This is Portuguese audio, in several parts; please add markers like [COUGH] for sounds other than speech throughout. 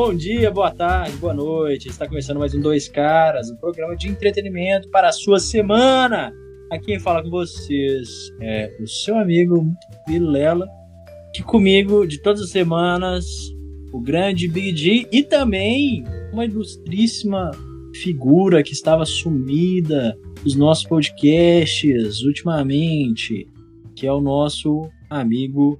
Bom dia, boa tarde, boa noite. Está começando mais um Dois Caras, um programa de entretenimento para a sua semana. Aqui quem fala com vocês é o seu amigo Vilela, que comigo de todas as semanas, o grande Big G e também uma ilustríssima figura que estava sumida dos nossos podcasts ultimamente, que é o nosso amigo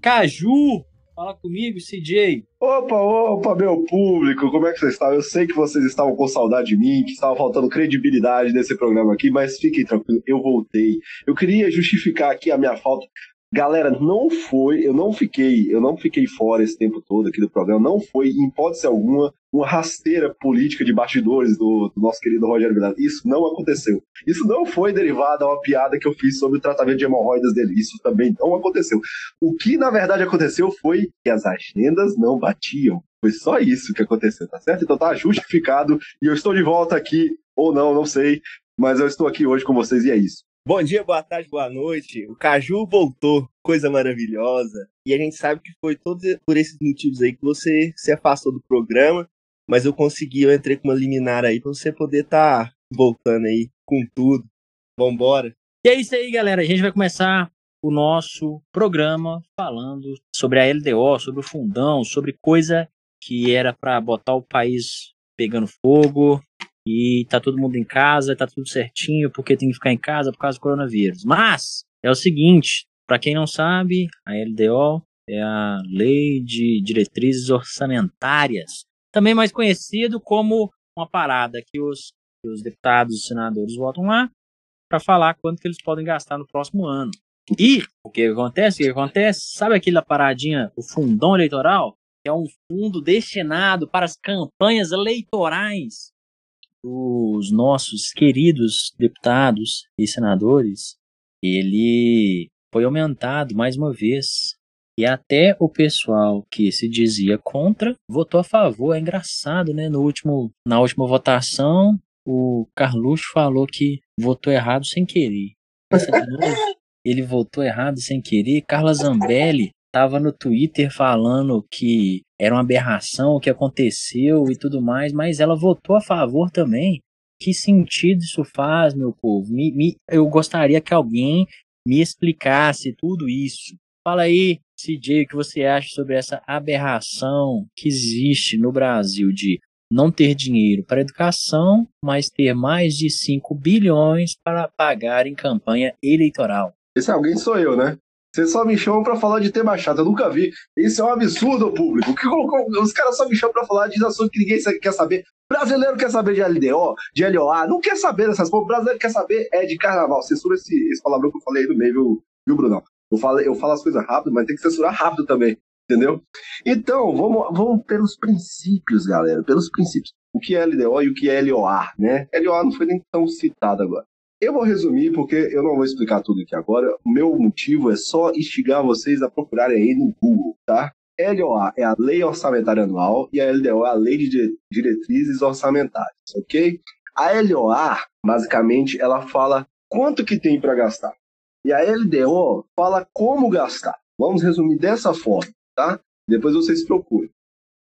Caju. Fala comigo, CJ. Opa, opa, meu público, como é que vocês estão? Eu sei que vocês estavam com saudade de mim, que estava faltando credibilidade nesse programa aqui, mas fiquem tranquilos, eu voltei. Eu queria justificar aqui a minha falta. Galera, não foi, eu não fiquei, eu não fiquei fora esse tempo todo aqui do programa, não foi, em hipótese alguma, uma rasteira política de bastidores do, do nosso querido Rogério Vilela. Isso não aconteceu. Isso não foi derivado a uma piada que eu fiz sobre o tratamento de hemorroidas dele. Isso também não aconteceu. O que na verdade aconteceu foi que as agendas não batiam. Foi só isso que aconteceu, tá certo? Então tá justificado e eu estou de volta aqui, ou não, não sei, mas eu estou aqui hoje com vocês e é isso. Bom dia, boa tarde, boa noite. O Caju voltou, coisa maravilhosa. E a gente sabe que foi todos por esses motivos aí que você se afastou do programa, mas eu consegui, eu entrei com uma liminar aí pra você poder estar tá voltando aí com tudo. Vambora. E é isso aí, galera. A gente vai começar o nosso programa falando sobre a LDO, sobre o fundão, sobre coisa que era para botar o país pegando fogo, e tá todo mundo em casa, tá tudo certinho, porque tem que ficar em casa por causa do coronavírus. Mas é o seguinte, para quem não sabe, a LDO é a Lei de Diretrizes Orçamentárias, também mais conhecido como uma parada que os, que os deputados e senadores votam lá para falar quanto que eles podem gastar no próximo ano. E o que acontece? O que acontece? Sabe aquela paradinha, o fundão eleitoral? Que é um fundo destinado para as campanhas eleitorais dos nossos queridos deputados e senadores, ele foi aumentado mais uma vez. E até o pessoal que se dizia contra votou a favor. É engraçado, né? No último, na última votação, o Carluxo falou que votou errado sem querer. [LAUGHS] Ele votou errado sem querer. Carla Zambelli estava no Twitter falando que era uma aberração o que aconteceu e tudo mais, mas ela votou a favor também. Que sentido isso faz, meu povo? Me, me, eu gostaria que alguém me explicasse tudo isso. Fala aí, CJ, o que você acha sobre essa aberração que existe no Brasil de não ter dinheiro para educação, mas ter mais de 5 bilhões para pagar em campanha eleitoral? Esse alguém sou eu, né? Vocês só me chamam pra falar de tema chato. Eu nunca vi. Isso é um absurdo, público. Os caras só me chamam pra falar de assunto que ninguém quer saber. Brasileiro quer saber de LDO, de LOA. Não quer saber dessas coisas. Brasileiro quer saber é de carnaval. Censura esse, esse palavrão que eu falei aí no meio, viu, viu Brunão? Eu falo, eu falo as coisas rápido, mas tem que censurar rápido também. Entendeu? Então, vamos, vamos pelos princípios, galera. Pelos princípios. O que é LDO e o que é LOA, né? LOA não foi nem tão citado agora. Eu vou resumir porque eu não vou explicar tudo aqui agora. O meu motivo é só instigar vocês a procurarem aí no Google, tá? LOA é a Lei Orçamentária Anual e a LDO é a Lei de Diretrizes Orçamentárias, ok? A LOA, basicamente, ela fala quanto que tem para gastar. E a LDO fala como gastar. Vamos resumir dessa forma, tá? Depois vocês procurem.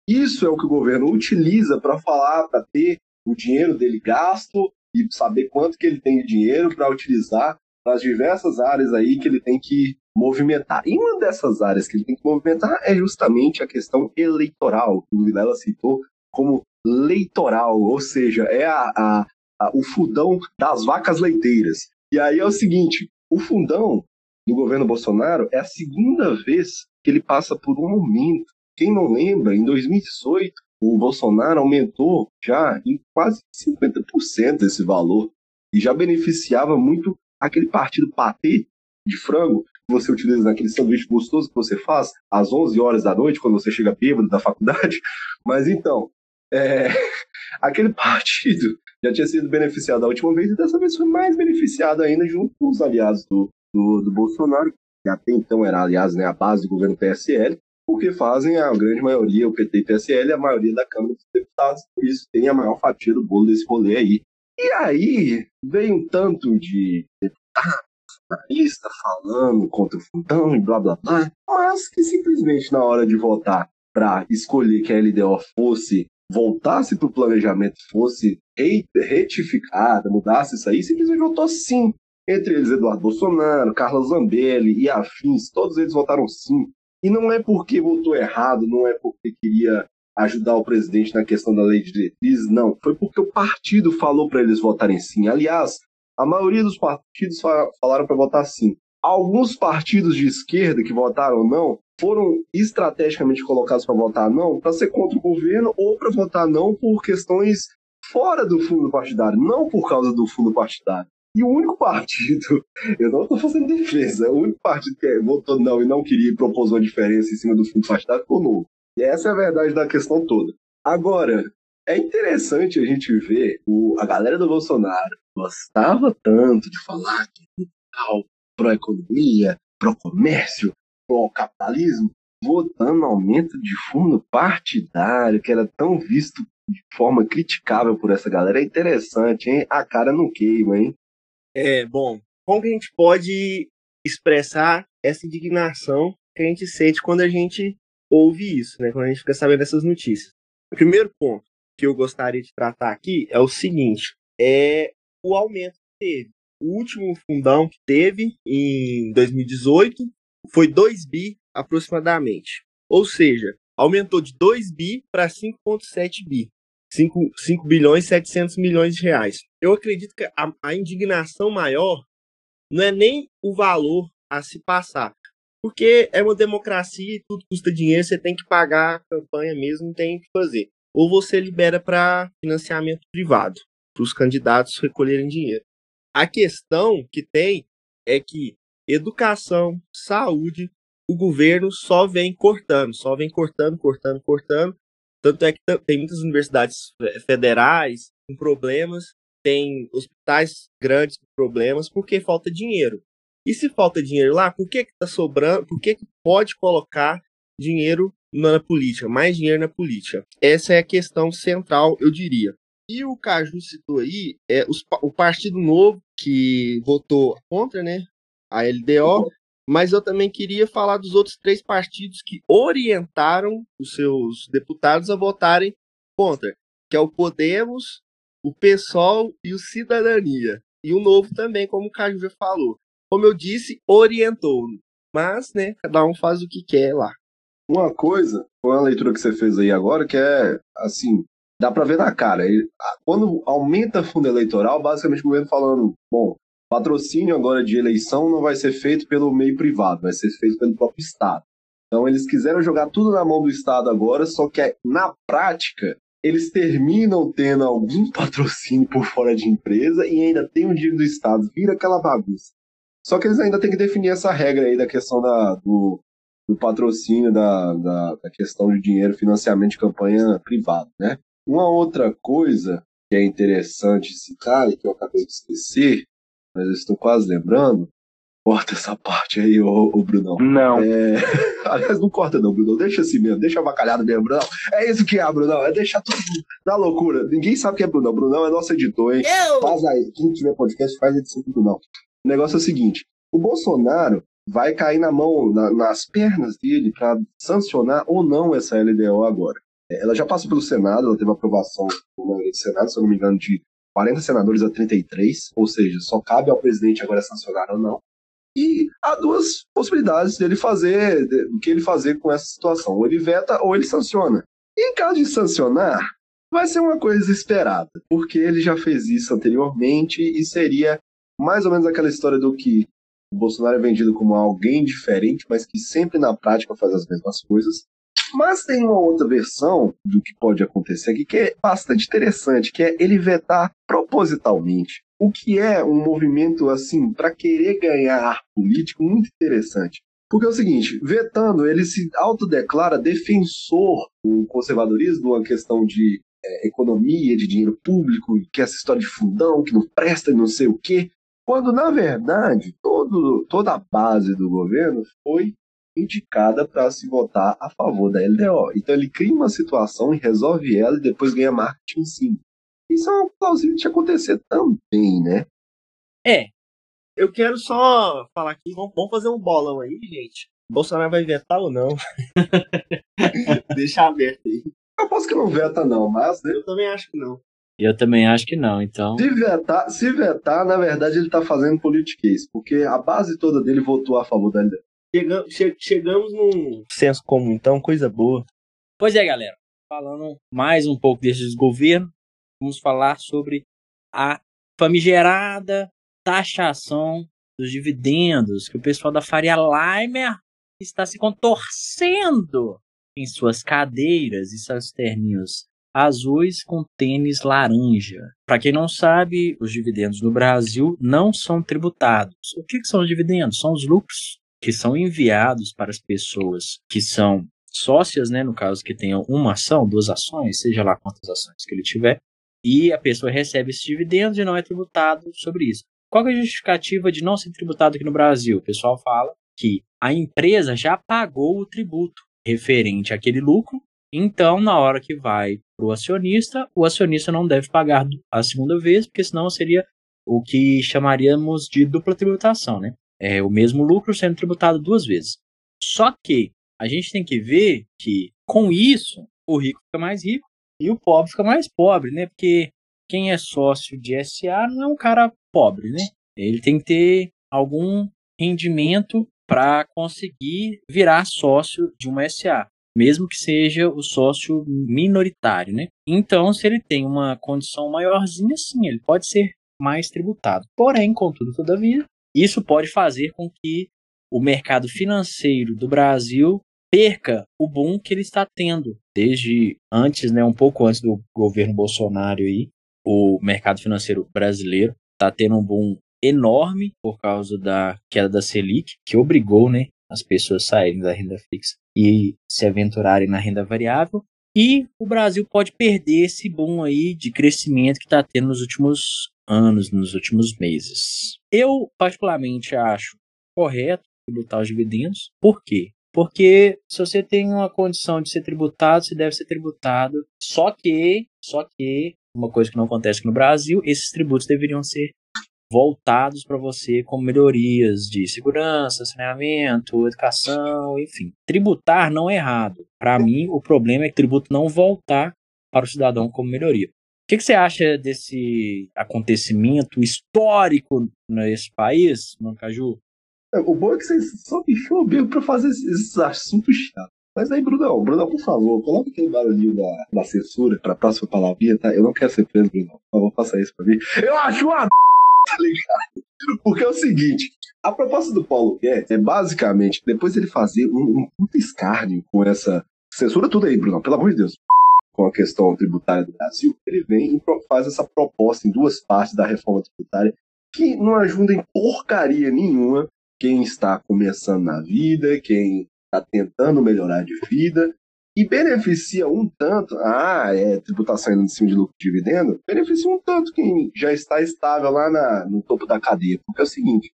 Isso é o que o governo utiliza para falar, para ter o dinheiro dele gasto e saber quanto que ele tem de dinheiro para utilizar nas diversas áreas aí que ele tem que movimentar. E uma dessas áreas que ele tem que movimentar é justamente a questão eleitoral, que o Vilela citou como leitoral, ou seja, é a, a, a, o fundão das vacas leiteiras. E aí é o seguinte, o fundão do governo Bolsonaro é a segunda vez que ele passa por um aumento. Quem não lembra, em 2018, o Bolsonaro aumentou já em quase 50% esse valor e já beneficiava muito aquele partido patê de frango que você utiliza naquele sanduíche gostoso que você faz às 11 horas da noite, quando você chega bêbado da faculdade. [LAUGHS] Mas então, é, [LAUGHS] aquele partido já tinha sido beneficiado da última vez e dessa vez foi mais beneficiado ainda junto com os aliados do, do, do Bolsonaro, que até então era, aliás, né, a base do governo PSL, o que fazem a grande maioria, o PT e o PSL, a maioria da Câmara dos Deputados, por isso tem a maior fatia do bolo desse rolê aí. E aí vem um tanto de deputados, falando contra o fundão e blá blá blá, mas que simplesmente na hora de votar para escolher que a LDO fosse voltasse para o planejamento, fosse retificada, mudasse isso aí, simplesmente votou sim. Entre eles Eduardo Bolsonaro, Carlos Zambelli e afins, todos eles votaram sim. E não é porque votou errado, não é porque queria ajudar o presidente na questão da lei de diretrizes, não. Foi porque o partido falou para eles votarem sim. Aliás, a maioria dos partidos falaram para votar sim. Alguns partidos de esquerda que votaram não foram estrategicamente colocados para votar não para ser contra o governo ou para votar não por questões fora do fundo partidário, não por causa do fundo partidário. E o único partido, [LAUGHS] eu não estou fazendo defesa, o único partido que votou não e não queria propor uma diferença em cima do fundo partidário foi o Novo. E essa é a verdade da questão toda. Agora, é interessante a gente ver o, a galera do Bolsonaro gostava tanto de falar que tal pró-economia, pró-comércio, pró-capitalismo, votando aumento de fundo partidário, que era tão visto de forma criticável por essa galera. É interessante, hein? A cara não queima, hein? É, bom, como que a gente pode expressar essa indignação que a gente sente quando a gente ouve isso, né? Quando a gente fica sabendo dessas notícias. O primeiro ponto que eu gostaria de tratar aqui é o seguinte: é o aumento que teve. O último fundão que teve em 2018 foi 2 bi aproximadamente. Ou seja, aumentou de 2 bi para 5,7 bi. 5, 5 bilhões e 700 milhões de reais. Eu acredito que a, a indignação maior não é nem o valor a se passar, porque é uma democracia e tudo custa dinheiro, você tem que pagar a campanha mesmo, tem que fazer. Ou você libera para financiamento privado, para os candidatos recolherem dinheiro. A questão que tem é que educação, saúde, o governo só vem cortando, só vem cortando, cortando, cortando. Tanto é que tem muitas universidades federais com problemas, tem hospitais grandes com problemas, porque falta dinheiro. E se falta dinheiro lá, por que está sobrando? Por que, que pode colocar dinheiro na política, mais dinheiro na política? Essa é a questão central, eu diria. E o Caju citou aí é, os, o Partido Novo, que votou contra né, a LDO, mas eu também queria falar dos outros três partidos que orientaram os seus deputados a votarem contra, que é o Podemos, o PSOL e o Cidadania. E o Novo também, como o Caju já falou como eu disse, orientou. Mas, né, cada um faz o que quer lá. Uma coisa, com a leitura que você fez aí agora, que é, assim, dá para ver na cara. Quando aumenta fundo eleitoral, basicamente o governo falando, bom, patrocínio agora de eleição não vai ser feito pelo meio privado, vai ser feito pelo próprio Estado. Então eles quiseram jogar tudo na mão do Estado agora, só que na prática eles terminam tendo algum patrocínio por fora de empresa e ainda tem o dinheiro do Estado. Vira aquela bagunça. Só que eles ainda têm que definir essa regra aí da questão da, do, do patrocínio, da, da, da, questão de dinheiro, financiamento de campanha privado, né? Uma outra coisa que é interessante citar e que eu acabei de esquecer, mas eu estou quase lembrando, corta essa parte aí, ô, ô Brunão. Não. É... [LAUGHS] Aliás, não corta não, Brunão. Deixa assim mesmo, deixa avacalhado mesmo, Brunão. É isso que é, Brunão. É deixar tudo na loucura. Ninguém sabe que é Brunão. Brunão é nosso editor, hein? Eu... Faz aí. Quem tiver podcast, faz edição do Brunão. O negócio é o seguinte: o Bolsonaro vai cair na mão, na, nas pernas dele para sancionar ou não essa LDO agora. É, ela já passou pelo Senado, ela teve aprovação do Senado, se eu não me engano, de 40 senadores a 33, ou seja, só cabe ao presidente agora sancionar ou não. E há duas possibilidades dele fazer, do que ele fazer com essa situação. Ou ele veta ou ele sanciona. E em caso de sancionar, vai ser uma coisa esperada, porque ele já fez isso anteriormente e seria mais ou menos aquela história do que o Bolsonaro é vendido como alguém diferente, mas que sempre na prática faz as mesmas coisas. Mas tem uma outra versão do que pode acontecer aqui que é bastante interessante, que é ele vetar propositalmente. O que é um movimento assim para querer ganhar político muito interessante. Porque é o seguinte, vetando, ele se autodeclara defensor do conservadorismo, uma questão de é, economia, de dinheiro público, que é essa história de fundão, que não presta e não sei o quê. Quando, na verdade, todo, toda a base do governo foi indicada para se votar a favor da LDO. Então ele cria uma situação e resolve ela e depois ganha marketing em cima. Isso é uma plausível de acontecer também, né? É. Eu quero só falar aqui, vamos, fazer um bolão aí, gente. Bolsonaro vai vetar ou não? [LAUGHS] Deixa aberto aí. Eu posso que não veta, não, mas né? Eu também acho que não. Eu também acho que não, então. Se vetar, se vetar, na verdade, ele tá fazendo politiquês, porque a base toda dele votou a favor da. Chegamos, che chegamos num senso comum, então, coisa boa. Pois é, galera. Falando mais um pouco desse desgoverno, vamos falar sobre a famigerada taxação dos dividendos que o pessoal da Faria Limer está se contorcendo em suas cadeiras e seus terninhos azuis com tênis laranja. Para quem não sabe, os dividendos no Brasil não são tributados. O que, que são os dividendos? São os lucros que são enviados para as pessoas que são sócias, né, no caso que tenham uma ação, duas ações, seja lá quantas ações que ele tiver, e a pessoa recebe esses dividendos e não é tributado sobre isso. Qual é a justificativa de não ser tributado aqui no Brasil? O pessoal fala que a empresa já pagou o tributo referente àquele lucro, então na hora que vai para o acionista, o acionista não deve pagar a segunda vez, porque senão seria o que chamaríamos de dupla tributação, né? É o mesmo lucro sendo tributado duas vezes. Só que a gente tem que ver que com isso o rico fica mais rico e o pobre fica mais pobre, né? Porque quem é sócio de SA não é um cara pobre, né? Ele tem que ter algum rendimento para conseguir virar sócio de uma SA, mesmo que seja o sócio minoritário, né? Então, se ele tem uma condição maiorzinha, sim, ele pode ser mais tributado. Porém, contudo, todavia, isso pode fazer com que o mercado financeiro do Brasil perca o boom que ele está tendo desde antes, né, um pouco antes do governo Bolsonaro aí, o mercado financeiro brasileiro está tendo um boom enorme por causa da queda da Selic, que obrigou, né, as pessoas a saírem da renda fixa e se aventurarem na renda variável. E o Brasil pode perder esse boom aí de crescimento que está tendo nos últimos anos, nos últimos meses. Eu, particularmente, acho correto tributar os dividendos. Por quê? Porque se você tem uma condição de ser tributado, você deve ser tributado. Só que, só que, uma coisa que não acontece aqui no Brasil, esses tributos deveriam ser voltados para você como melhorias de segurança, saneamento, educação, enfim. Tributar não é errado. Para mim, o problema é que tributo não voltar para o cidadão como melhoria. O que, que você acha desse acontecimento histórico nesse país, Mancaju? O bom é que você só bichou mesmo pra fazer esses assuntos chatos. Mas aí, Brunão, Brunão, por favor, coloca aquele barulhinho da, da censura pra próxima palavrinha, tá? Eu não quero ser preso, Brunão. Por favor, faça isso pra mim. Eu acho uma tá ligado? Porque é o seguinte, a proposta do Paulo Guedes é basicamente, depois ele fazer um, um puta escárnio com essa censura tudo aí, Bruno, pelo amor de Deus, com a questão tributária do Brasil, ele vem e faz essa proposta em duas partes da reforma tributária que não ajuda em porcaria nenhuma quem está começando na vida, quem está tentando melhorar de vida, e beneficia um tanto, ah, é tributação em cima de lucro de dividendo, beneficia um tanto quem já está estável lá na, no topo da cadeia. Porque é o seguinte,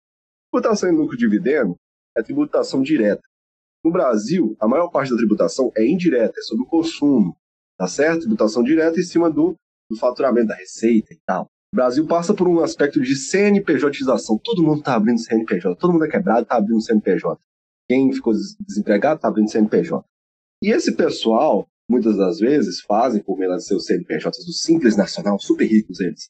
tributação em lucro de dividendo é tributação direta. No Brasil, a maior parte da tributação é indireta, é sobre o consumo, tá certo? Tributação direta em cima do, do faturamento da receita e tal. O Brasil passa por um aspecto de CNPJização. Todo mundo está abrindo CNPJ. Todo mundo é quebrado está abrindo CNPJ. Quem ficou desempregado está abrindo CNPJ. E esse pessoal, muitas das vezes, fazem, por meio de seus CNPJs do Simples Nacional, super ricos eles,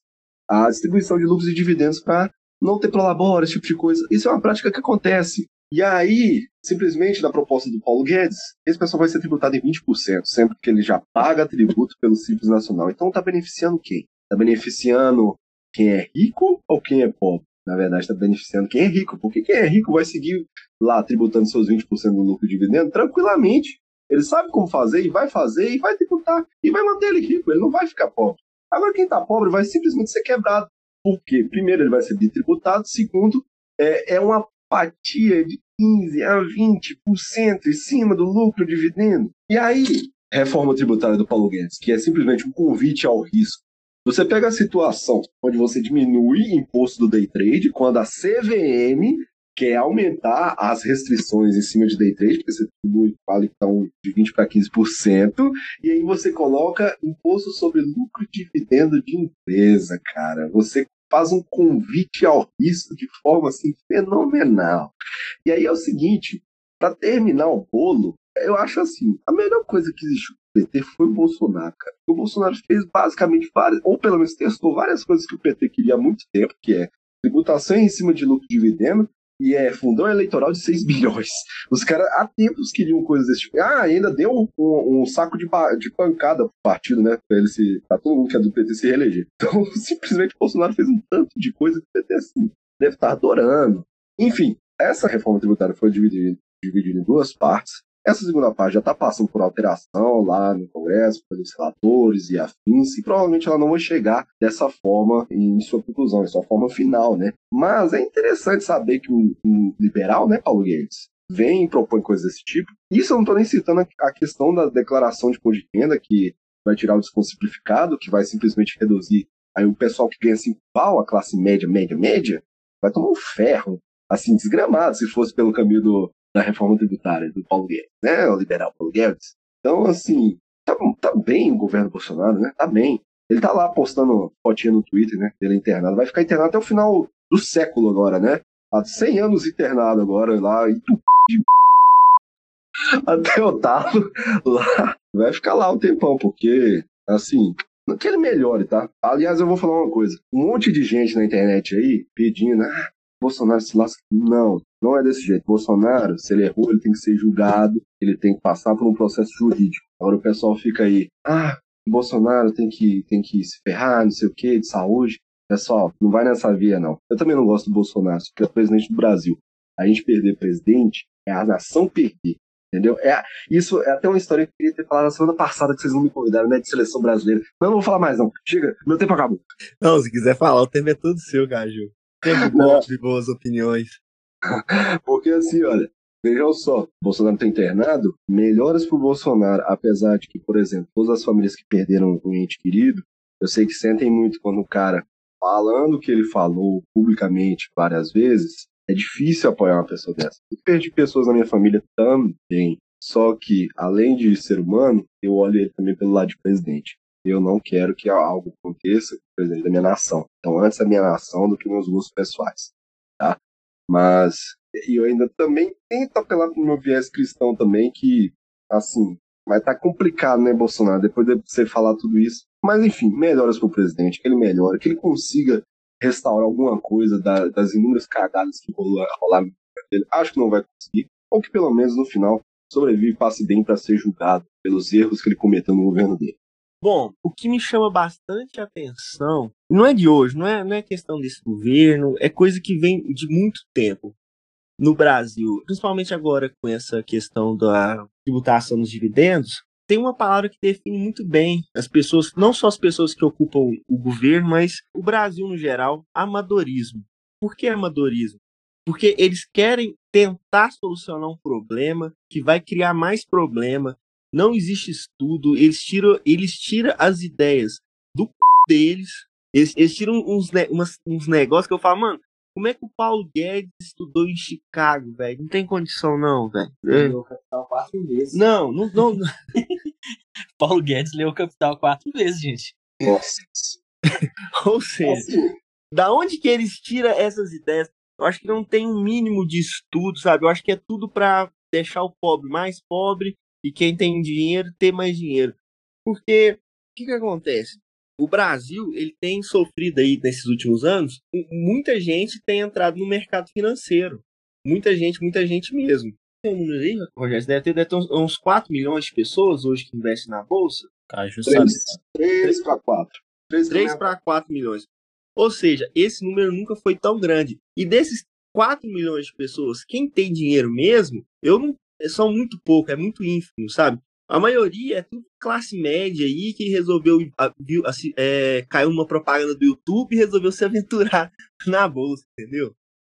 a distribuição de lucros e dividendos para não ter prolabora, esse tipo de coisa. Isso é uma prática que acontece. E aí, simplesmente, na proposta do Paulo Guedes, esse pessoal vai ser tributado em 20%, sempre que ele já paga tributo pelo Simples Nacional. Então está beneficiando quem? Está beneficiando quem é rico ou quem é pobre? Na verdade, está beneficiando quem é rico, porque quem é rico vai seguir lá tributando seus 20% do lucro dividendo tranquilamente. Ele sabe como fazer e vai fazer e vai tributar e vai manter ele rico, ele não vai ficar pobre. Agora, quem está pobre vai simplesmente ser quebrado. Por quê? Primeiro, ele vai ser bitributado. Segundo, é, é uma fatia de 15 a 20% em cima do lucro dividendo. E aí, reforma tributária do Paulo Guedes, que é simplesmente um convite ao risco. Você pega a situação onde você diminui imposto do day trade quando a CVM quer aumentar as restrições em cima de day trade, porque você distribui vale então de 20% para 15%, e aí você coloca imposto sobre lucro e dividendo de empresa, cara. Você faz um convite ao risco de forma assim fenomenal. E aí é o seguinte, para terminar o bolo, eu acho assim, a melhor coisa que existiu no PT foi o Bolsonaro, cara. O Bolsonaro fez basicamente várias, ou pelo menos testou várias coisas que o PT queria há muito tempo, que é tributação em cima de lucro de dividendo e é fundão eleitoral de 6 [LAUGHS] bilhões. Os caras há tempos queriam coisas desse tipo. Ah, ainda deu um, um, um saco de, de, pancada pro partido, né? Pra ele se. Pra todo mundo que é do PT se reeleger. [LAUGHS] Então, simplesmente o Bolsonaro fez um tanto de coisa que o PT assim, deve estar adorando. Enfim, essa reforma tributária foi dividida, dividida em duas partes. Essa segunda parte já está passando por alteração lá no Congresso, pelos relatores e afins, e provavelmente ela não vai chegar dessa forma em sua conclusão, em sua forma final, né? Mas é interessante saber que um, um liberal, né, Paulo Guedes, vem e propõe coisas desse tipo. Isso eu não estou nem citando a questão da declaração de imposto de renda, que vai tirar o desconto simplificado, que vai simplesmente reduzir aí o pessoal que ganha 5 pau, a classe média, média, média, vai tomar um ferro, assim, desgramado, se fosse pelo caminho do, da reforma tributária do Paulo Guedes, né? O liberal Paulo Guedes. Então, assim, tá, tá bem o governo Bolsonaro, né? Tá bem. Ele tá lá postando fotinha no Twitter, né? Ele é internado. Vai ficar internado até o final do século agora, né? Há 100 anos internado agora, lá, em de [LAUGHS] até o talo lá. Vai ficar lá um tempão, porque, assim, não que ele melhore, tá? Aliás, eu vou falar uma coisa. Um monte de gente na internet aí pedindo, ah, Bolsonaro se lasca. Não, não é desse jeito. Bolsonaro, se ele errou, ele tem que ser julgado, ele tem que passar por um processo jurídico. Agora o pessoal fica aí, ah, Bolsonaro tem que, tem que se ferrar, não sei o que, de saúde. Pessoal, não vai nessa via, não. Eu também não gosto do Bolsonaro, porque é presidente do Brasil. A gente perder presidente é a nação perder. Entendeu? É, isso é até uma história que eu queria ter falado na semana passada que vocês não me convidaram, né? De seleção brasileira. Mas não vou falar mais, não. Chega, meu tempo acabou. Não, se quiser falar, o tempo é todo seu, Gaju. Tempo [LAUGHS] bom de boas opiniões. [LAUGHS] Porque assim, olha, vejam só, Bolsonaro está internado, melhoras para o Bolsonaro, apesar de que, por exemplo, todas as famílias que perderam um ente querido, eu sei que sentem muito quando o cara, falando o que ele falou publicamente várias vezes, é difícil apoiar uma pessoa dessa. Eu perdi pessoas na minha família também. Só que, além de ser humano, eu olho ele também pelo lado de presidente. Eu não quero que algo aconteça com o presidente da minha nação. Então, antes a minha nação do que meus gostos pessoais. Tá? Mas eu ainda também tento apelar pro meu viés cristão também, que, assim, vai estar tá complicado, né, Bolsonaro, depois de você falar tudo isso. Mas, enfim, melhoras pro presidente, que ele melhore, que ele consiga restaurar alguma coisa da, das inúmeras cagadas que rolaram dele. Acho que não vai conseguir, ou que pelo menos no final sobrevive e passe bem para ser julgado pelos erros que ele cometeu no governo dele. Bom, o que me chama bastante atenção não é de hoje, não é, não é questão desse governo, é coisa que vem de muito tempo no Brasil, principalmente agora com essa questão da tributação dos dividendos. Tem uma palavra que define muito bem as pessoas, não só as pessoas que ocupam o governo, mas o Brasil no geral, amadorismo. Por que amadorismo? Porque eles querem tentar solucionar um problema que vai criar mais problema, não existe estudo, eles tiram, eles tiram as ideias do c... deles, eles, eles tiram uns, umas, uns negócios que eu falo, mano, como é que o Paulo Guedes estudou em Chicago, velho? Não tem condição, não, velho. Leu o Capital quatro vezes. Não, não. não... [LAUGHS] Paulo Guedes leu o Capital quatro vezes, gente. Nossa. [LAUGHS] Ou seja, da onde que eles tiram essas ideias? Eu acho que não tem um mínimo de estudo, sabe? Eu acho que é tudo para deixar o pobre mais pobre e quem tem dinheiro ter mais dinheiro. Porque o que, que acontece? O Brasil ele tem sofrido aí nesses últimos anos, muita gente tem entrado no mercado financeiro. Muita gente, muita gente mesmo. Tem um número aí, Rogério? Deve ter, deve ter uns, uns 4 milhões de pessoas hoje que investem na Bolsa. Cara, 3 para 4. 3 para 4 milhões. Ou seja, esse número nunca foi tão grande. E desses 4 milhões de pessoas, quem tem dinheiro mesmo, eu não são muito pouco, é muito ínfimo, sabe? A maioria é tudo classe média aí que resolveu, viu, é, caiu numa propaganda do YouTube e resolveu se aventurar [LAUGHS] na bolsa, entendeu?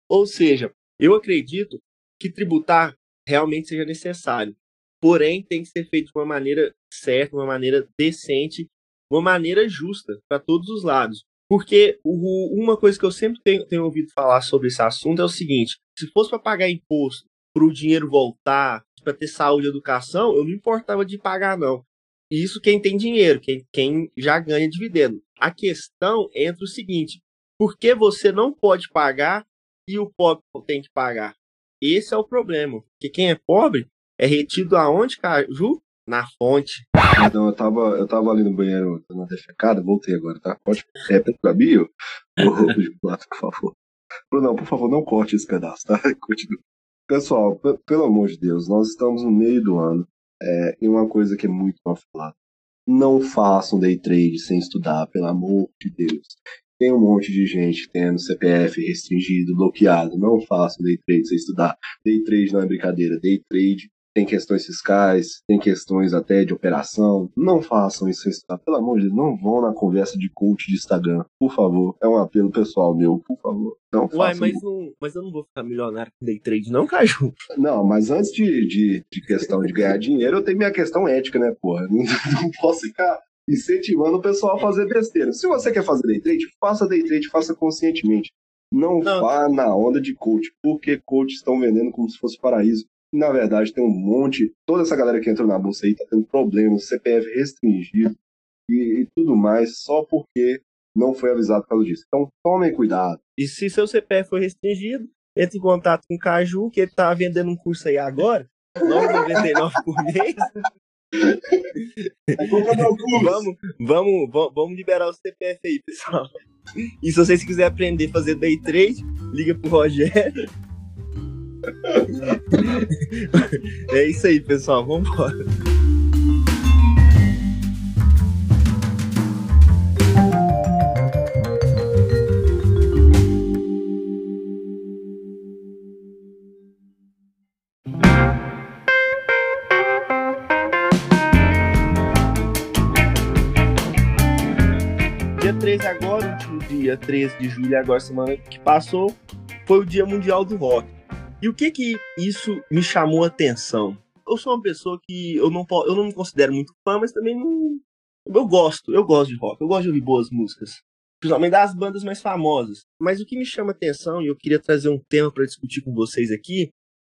Ou seja, eu acredito que tributar realmente seja necessário. Porém, tem que ser feito de uma maneira certa, uma maneira decente, uma maneira justa para todos os lados. Porque o, uma coisa que eu sempre tenho, tenho ouvido falar sobre esse assunto é o seguinte: se fosse para pagar imposto para o dinheiro voltar, para ter saúde e educação, eu não importava de pagar, não. Isso quem tem dinheiro, quem, quem já ganha dividendo. A questão entra o seguinte: por que você não pode pagar e o pobre tem que pagar? Esse é o problema. Porque quem é pobre é retido aonde, Caju? Na fonte. Então, eu tava, eu tava ali no banheiro na defecada, voltei agora, tá? Pode. É, pra bio? por favor. Não, por favor, não corte esse pedaço, tá? [LAUGHS] Continua. Pessoal, pelo amor de Deus, nós estamos no meio do ano. É, e uma coisa que é muito mal falada. Não façam day trade sem estudar, pelo amor de Deus. Tem um monte de gente tendo CPF restringido, bloqueado. Não façam day trade sem estudar. Day trade não é brincadeira. Day trade tem questões fiscais, tem questões até de operação. Não façam isso. Pelo amor de Deus, não vão na conversa de coach de Instagram. Por favor. É um apelo pessoal meu. Por favor. Não Uai, mas, não, mas eu não vou ficar milionário com day trade, não, Caju? Não, mas antes de, de, de questão de ganhar dinheiro, eu tenho minha questão ética, né, porra? Não, [LAUGHS] não posso ficar incentivando o pessoal a fazer besteira. Se você quer fazer day trade, faça day trade, faça conscientemente. Não, não. vá na onda de coach, porque coach estão vendendo como se fosse paraíso na verdade, tem um monte. Toda essa galera que entrou na bolsa aí tá tendo problemas, CPF restringido e, e tudo mais, só porque não foi avisado por causa disso. Então, tomem cuidado. E se seu CPF foi restringido, entre em contato com o Caju, que ele tá vendendo um curso aí agora, 9,99 por mês. vamos, vamos, vamos liberar o CPF aí, pessoal. E se vocês quiserem aprender a fazer day trade, liga pro Rogério. [LAUGHS] é isso aí, pessoal. Vamos embora. Dia 13 agora, último dia 13 de julho, agora semana que passou, foi o Dia Mundial do Rock. E o que que isso me chamou a atenção? Eu sou uma pessoa que eu não, eu não me considero muito fã, mas também não. Eu gosto, eu gosto de rock, eu gosto de ouvir boas músicas. Principalmente das bandas mais famosas. Mas o que me chama a atenção, e eu queria trazer um tema para discutir com vocês aqui,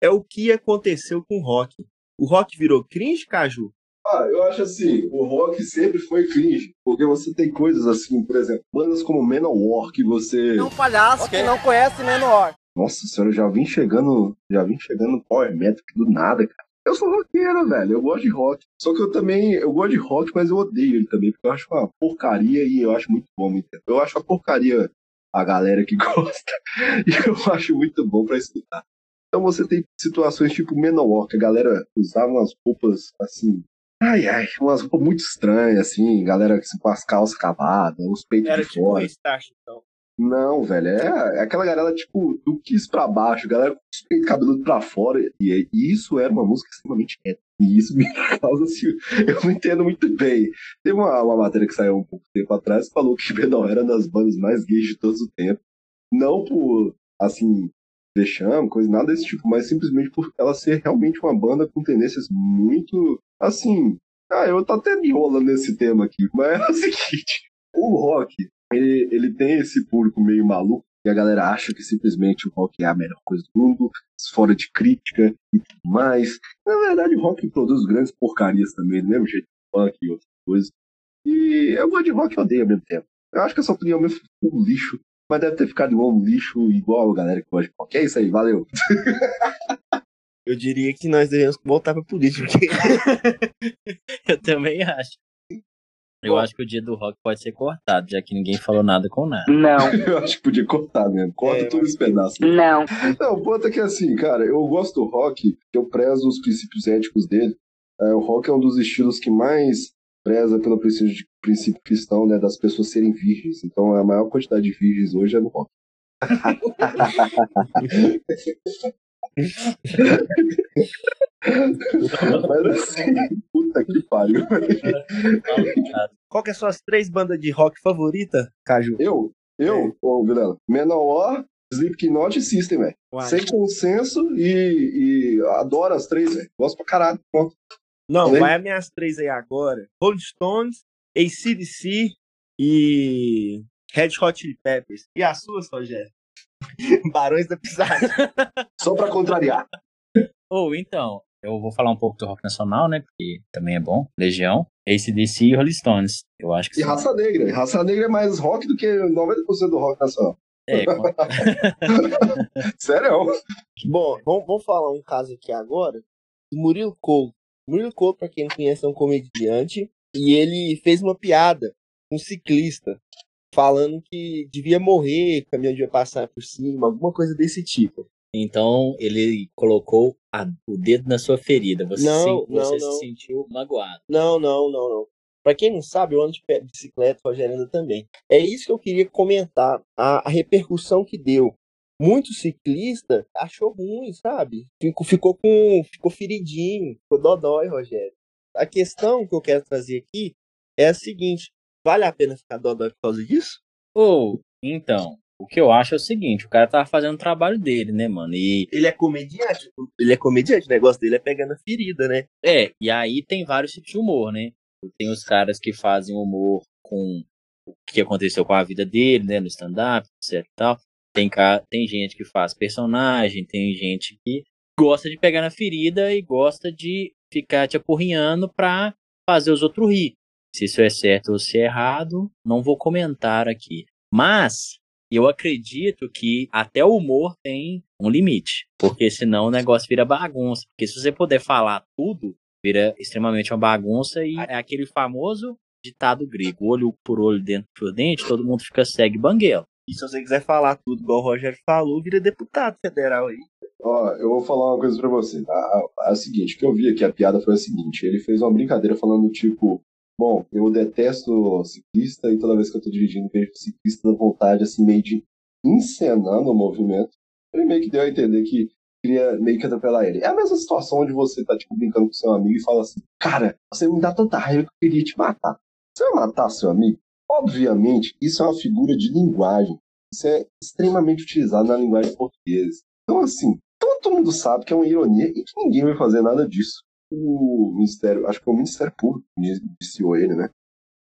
é o que aconteceu com o rock. O rock virou cringe, Caju? Ah, eu acho assim, o rock sempre foi cringe, porque você tem coisas assim, por exemplo, bandas como Manowar que você... Não palhaço que não conhece Manowar. Nossa senhora, eu já vim chegando, já vim chegando no Power Metric do nada, cara. Eu sou roqueiro, velho. Eu gosto de rock. Só que eu também, eu gosto de rock, mas eu odeio ele também, porque eu acho uma porcaria e eu acho muito bom. Eu acho uma porcaria a galera que [LAUGHS] gosta. e eu acho muito bom para escutar. Então você tem situações tipo Menor, que a galera usava umas roupas assim. Ai, ai, umas roupas muito estranhas, assim, galera com as calças cavadas, os peitos Era de tipo fora. Restart, então. Não, velho, é, é aquela galera, tipo, do quis pra baixo, galera com os cabeludo pra fora. E, e, isso era uma música extremamente reta. E isso me [LAUGHS] causa, assim, eu não entendo muito bem. Teve uma, uma matéria que saiu um pouco tempo atrás que falou que [LAUGHS] Bedão era uma das bandas mais gays de todos os tempos. Não por, assim, vexame, coisa nada desse tipo, mas simplesmente por ela ser realmente uma banda com tendências muito, assim. Ah, eu tô até miola nesse tema aqui, mas [LAUGHS] é o seguinte: o rock ele, ele tem esse público meio maluco e a galera acha que simplesmente o rock é a melhor coisa do mundo, fora de crítica e tudo mais. Na verdade, o rock produz grandes porcarias também, do mesmo jeito que funk e outras coisas. E eu gosto de rock e odeio ao mesmo tempo. Eu acho que essa opinião mesmo ficou um lixo, mas deve ter ficado igual um lixo, igual a galera que gosta de rock. É isso aí, valeu. [LAUGHS] Eu diria que nós devemos voltar pra política. [LAUGHS] [LAUGHS] eu também acho. Eu acho que o dia do rock pode ser cortado, já que ninguém falou nada com nada. Não. [LAUGHS] eu acho que podia cortar mesmo. Corta é, todos os pedaços. Não. Não, o ponto é que assim, cara, eu gosto do rock, eu prezo os princípios éticos dele. É, o rock é um dos estilos que mais preza pelo princípio, de, princípio cristão, né, das pessoas serem virgens. Então a maior quantidade de virgens hoje é no rock. [LAUGHS] Mas assim, puta que pariu. Qual que é suas três bandas de rock favorita, Caju? Eu? Eu? É. Ô, Vilela, Menor, Slipknot e System, velho. Sem consenso e, e adoro as três, velho. Gosto pra caralho. Ponto. Não, vai as minhas três aí agora. Rolling Stones, ACDC e Red Hot Chili Peppers. E as suas, Rogério? [LAUGHS] Barões da Pisada. Só pra contrariar. Ou oh, então, eu vou falar um pouco do rock nacional, né? Porque também é bom. Legião, ACDC e Rolling Stones. Eu acho que E Raça Negra. Raça Negra é mais rock do que 90% do rock nacional. É, com- [LAUGHS] Sério? Bom, vamos, vamos falar um caso aqui agora do Murilo Couto. Murilo Couto, pra quem não conhece, é um comediante e ele fez uma piada com um ciclista falando que devia morrer, o caminhão devia passar por cima, alguma coisa desse tipo. Então ele colocou a- o dedo na sua ferida. Você, Não, se, você não, não. se sentiu magoado. Não, não, não, não. Pra quem não sabe, eu ando de pé- bicicleta, o Rogério anda também. É isso que eu queria comentar, a, a repercussão que deu. Muito ciclista achou ruim, sabe? Ficou, ficou com. ficou feridinho, ficou dodói, Rogério. A questão que eu quero trazer aqui é a seguinte: vale a pena ficar dodói por causa disso? Ou, então, o que eu acho é o seguinte, o cara tava fazendo o trabalho dele, né, mano? E Ele é comediante. Ele é comediante, o negócio dele é pegando a ferida, né? é, e aí tem vários tipos de humor, né? Tem os caras que fazem humor com o que aconteceu com a vida dele, né, no stand-up, etc e tal. Tem, ca- tem gente que faz personagem, tem gente que gosta de pegar na ferida e gosta de ficar te apurrinhando pra fazer os outros rir. Se isso é certo ou se é errado, não vou comentar aqui. Mas eu acredito que até o humor tem um limite, porque senão o negócio vira bagunça. Porque se você puder falar tudo, vira extremamente uma bagunça e é aquele famoso ditado grego, olho por olho, dente por dente, todo mundo fica cego e banguela. E se você quiser falar tudo igual o Rogério falou, vira deputado federal aí. Ó, eu vou falar uma coisa pra você. A, a, a seguinte, o que eu vi aqui, a piada foi a seguinte. Ele fez uma brincadeira falando, tipo, bom, eu detesto ciclista e toda vez que eu tô dirigindo vejo ciclista da vontade, assim, meio de encenando o movimento. Ele meio que deu a entender que queria meio que atropelar ele. É a mesma situação onde você tá, tipo, brincando com seu amigo e fala assim, cara, você me dá tanta raiva que eu queria te matar. Você vai matar seu amigo? Obviamente, isso é uma figura de linguagem. Isso é extremamente utilizado na linguagem portuguesa. Então, assim, todo mundo sabe que é uma ironia e que ninguém vai fazer nada disso. O Ministério, acho que o Ministério Público que iniciou ele, né?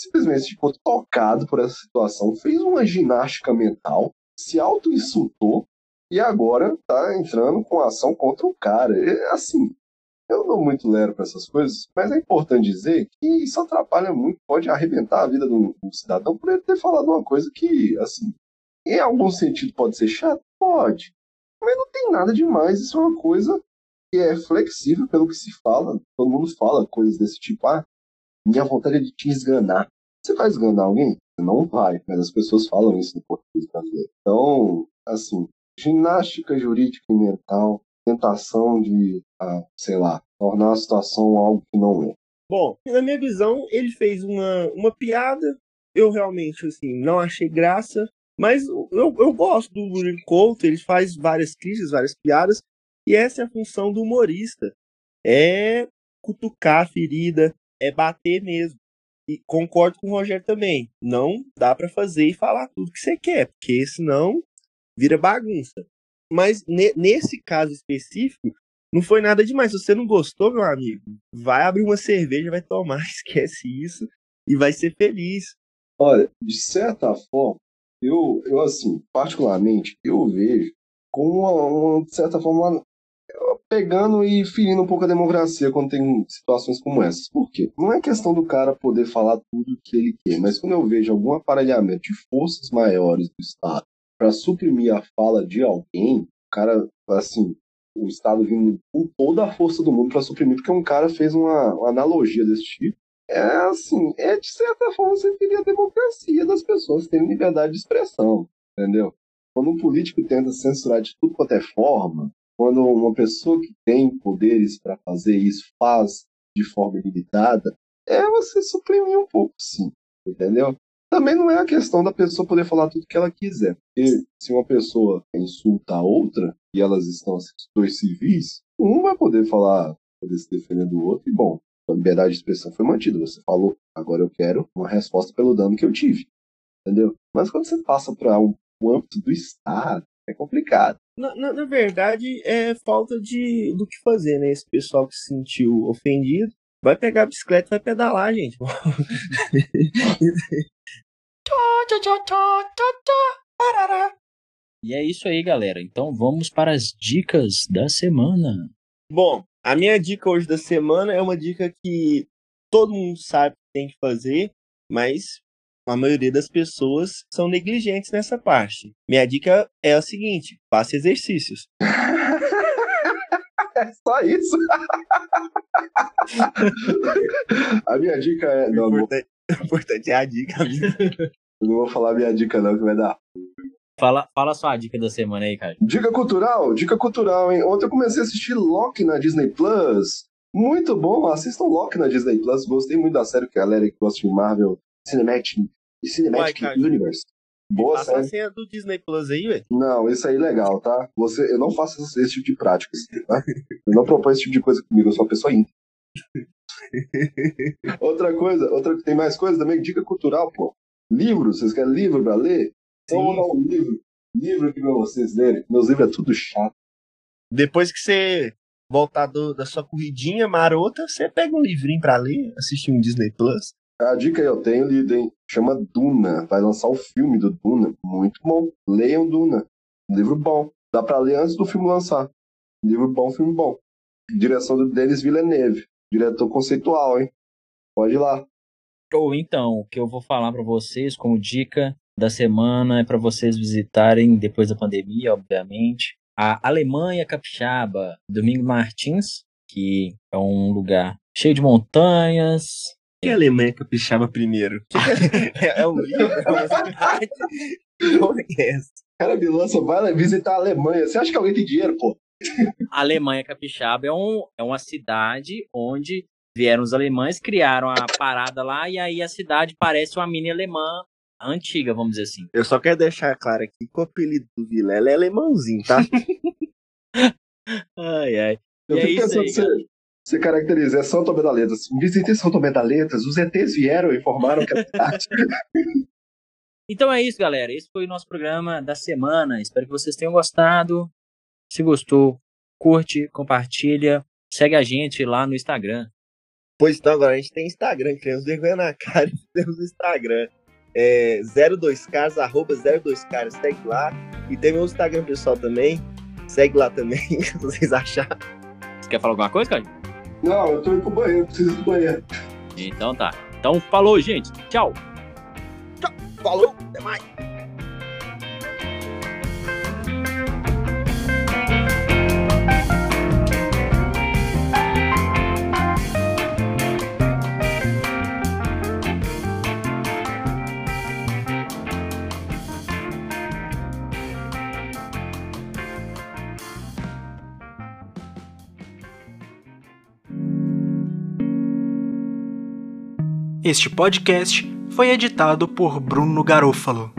Simplesmente ficou tocado por essa situação, fez uma ginástica mental, se auto-insultou e agora tá entrando com ação contra o cara. É, assim, eu não dou muito lero pra essas coisas, mas é importante dizer que isso atrapalha muito, pode arrebentar a vida do, do cidadão por ele ter falado uma coisa que, assim, em algum sentido pode ser chato? Pode. Mas não tem nada demais. Isso é uma coisa é flexível pelo que se fala. Todo mundo fala coisas desse tipo. Ah, minha vontade é de te esganar. Você vai esganar alguém? Não vai, mas as pessoas falam isso no português brasileiro. Então, assim, ginástica jurídica e mental, tentação de, ah, sei lá, tornar a situação algo que não é. Bom, na minha visão, ele fez uma, uma piada. Eu realmente, assim, não achei graça. Mas eu, eu gosto do Murilo Couto, ele faz várias críticas, várias piadas. E essa é a função do humorista. É cutucar a ferida, é bater mesmo. E concordo com o Rogério também. Não dá pra fazer e falar tudo que você quer, porque senão vira bagunça. Mas ne- nesse caso específico, não foi nada demais. Se você não gostou, meu amigo, vai abrir uma cerveja, vai tomar, [LAUGHS] esquece isso e vai ser feliz. Olha, de certa forma, eu, eu assim, particularmente, eu vejo com uma, uma, certa forma, pegando e ferindo um pouco a democracia quando tem situações como essas. Por quê? Não é questão do cara poder falar tudo o que ele quer, mas quando eu vejo algum aparelhamento de forças maiores do Estado para suprimir a fala de alguém, o cara, assim, o Estado vindo com toda a força do mundo para suprimir, porque um cara fez uma, uma analogia desse tipo. É assim, é de certa forma você ferir a democracia das pessoas terem liberdade de expressão, entendeu? Quando um político tenta censurar de tudo quanto é forma, quando uma pessoa que tem poderes para fazer isso faz de forma ilimitada, é você suprimir um pouco, sim, entendeu? Também não é a questão da pessoa poder falar tudo que ela quiser, porque se uma pessoa insulta a outra e elas estão assim, dois civis, um vai poder falar, poder se defender do outro, e bom, a liberdade de expressão foi mantida. Você falou, agora eu quero uma resposta pelo dano que eu tive, entendeu? Mas quando você passa para um, o âmbito do Estado, é complicado. Na, na, na, verdade, é falta de do que fazer, né? Esse pessoal que se sentiu ofendido vai pegar a bicicleta e vai pedalar, gente. [LAUGHS] e é isso aí, galera. Então vamos para as dicas da semana. Bom, a minha dica hoje da semana é uma dica que todo mundo sabe que tem que fazer, mas a maioria das pessoas são negligentes nessa parte. Minha dica é a seguinte: faça exercícios. [LAUGHS] É só isso. a minha dica é. O Não, importante, o [LAUGHS] importante é a dica. amigo. eu [LAUGHS] não vou falar minha dica, não, que vai dar. Fala, fala só a dica da semana aí, cara. Dica cultural, dica cultural, hein? Ontem eu comecei a assistir Loki na Disney Plus. Muito bom, assistam Loki na Disney Plus. Gostei muito da série que a galera que gosta de Marvel Cinematic, Cinematic Uai, cara. Universe. Boa Passa a série. senha do Disney Plus aí, velho. Não, isso aí é legal, tá? Você, eu não faço esse tipo de práticas, tá? Eu não proponho esse tipo de coisa comigo, eu sou uma pessoa íntima. [LAUGHS] outra coisa, outra tem mais coisa também, dica cultural, pô. Livro, vocês querem livro pra ler? Então vou dar um livro, livro aqui pra vocês lerem. Meus livros é tudo chato. Depois que você voltar do- da sua corridinha marota, você pega um livrinho pra ler, assistir um Disney Plus. A dica aí eu tenho lido, hein? Chama Duna. Vai lançar o filme do Duna. Muito bom. Leiam Duna. Livro bom. Dá pra ler antes do filme lançar. Livro bom, filme bom. Direção do Denis Villeneuve. Diretor conceitual, hein? Pode ir lá. Ou então, o que eu vou falar pra vocês como dica da semana é pra vocês visitarem, depois da pandemia, obviamente, a Alemanha Capixaba, Domingo Martins, que é um lugar cheio de montanhas. Que a Alemanha capixaba primeiro? [LAUGHS] é, é um livro? É uma [LAUGHS] cidade? É essa? Cara, me lança, vai lá visitar a Alemanha. Você acha que alguém tem dinheiro, pô? A Alemanha Capixaba é, um, é uma cidade onde vieram os alemães, criaram a parada lá, e aí a cidade parece uma mini alemã antiga, vamos dizer assim. Eu só quero deixar claro aqui que o apelido do Vilela é alemãozinho, tá? [LAUGHS] Ai, ai. Eu E é fico isso pensando aí, você, você caracteriza. É São Tomé da Letras. Visitei São Tomé da Letras. Os ETs vieram e informaram que é. [LAUGHS] Então é isso, galera. Esse foi o nosso programa da semana. Espero que vocês tenham gostado. Se gostou, curte, compartilha, segue a gente lá no Instagram. Pois então, agora a gente tem Instagram, criamos vergonha na cara [LAUGHS] e temos Instagram. É 02caras, arroba 02caras, segue lá. E tem meu Instagram pessoal também, segue lá também, [LAUGHS] se vocês acharem. Você quer falar alguma coisa, cara? Não, eu tô indo pro banheiro. Preciso ir pro banheiro. Então tá. Então falou, gente. Tchau. Falou, até mais! Este podcast foi editado por Bruno Garofalo.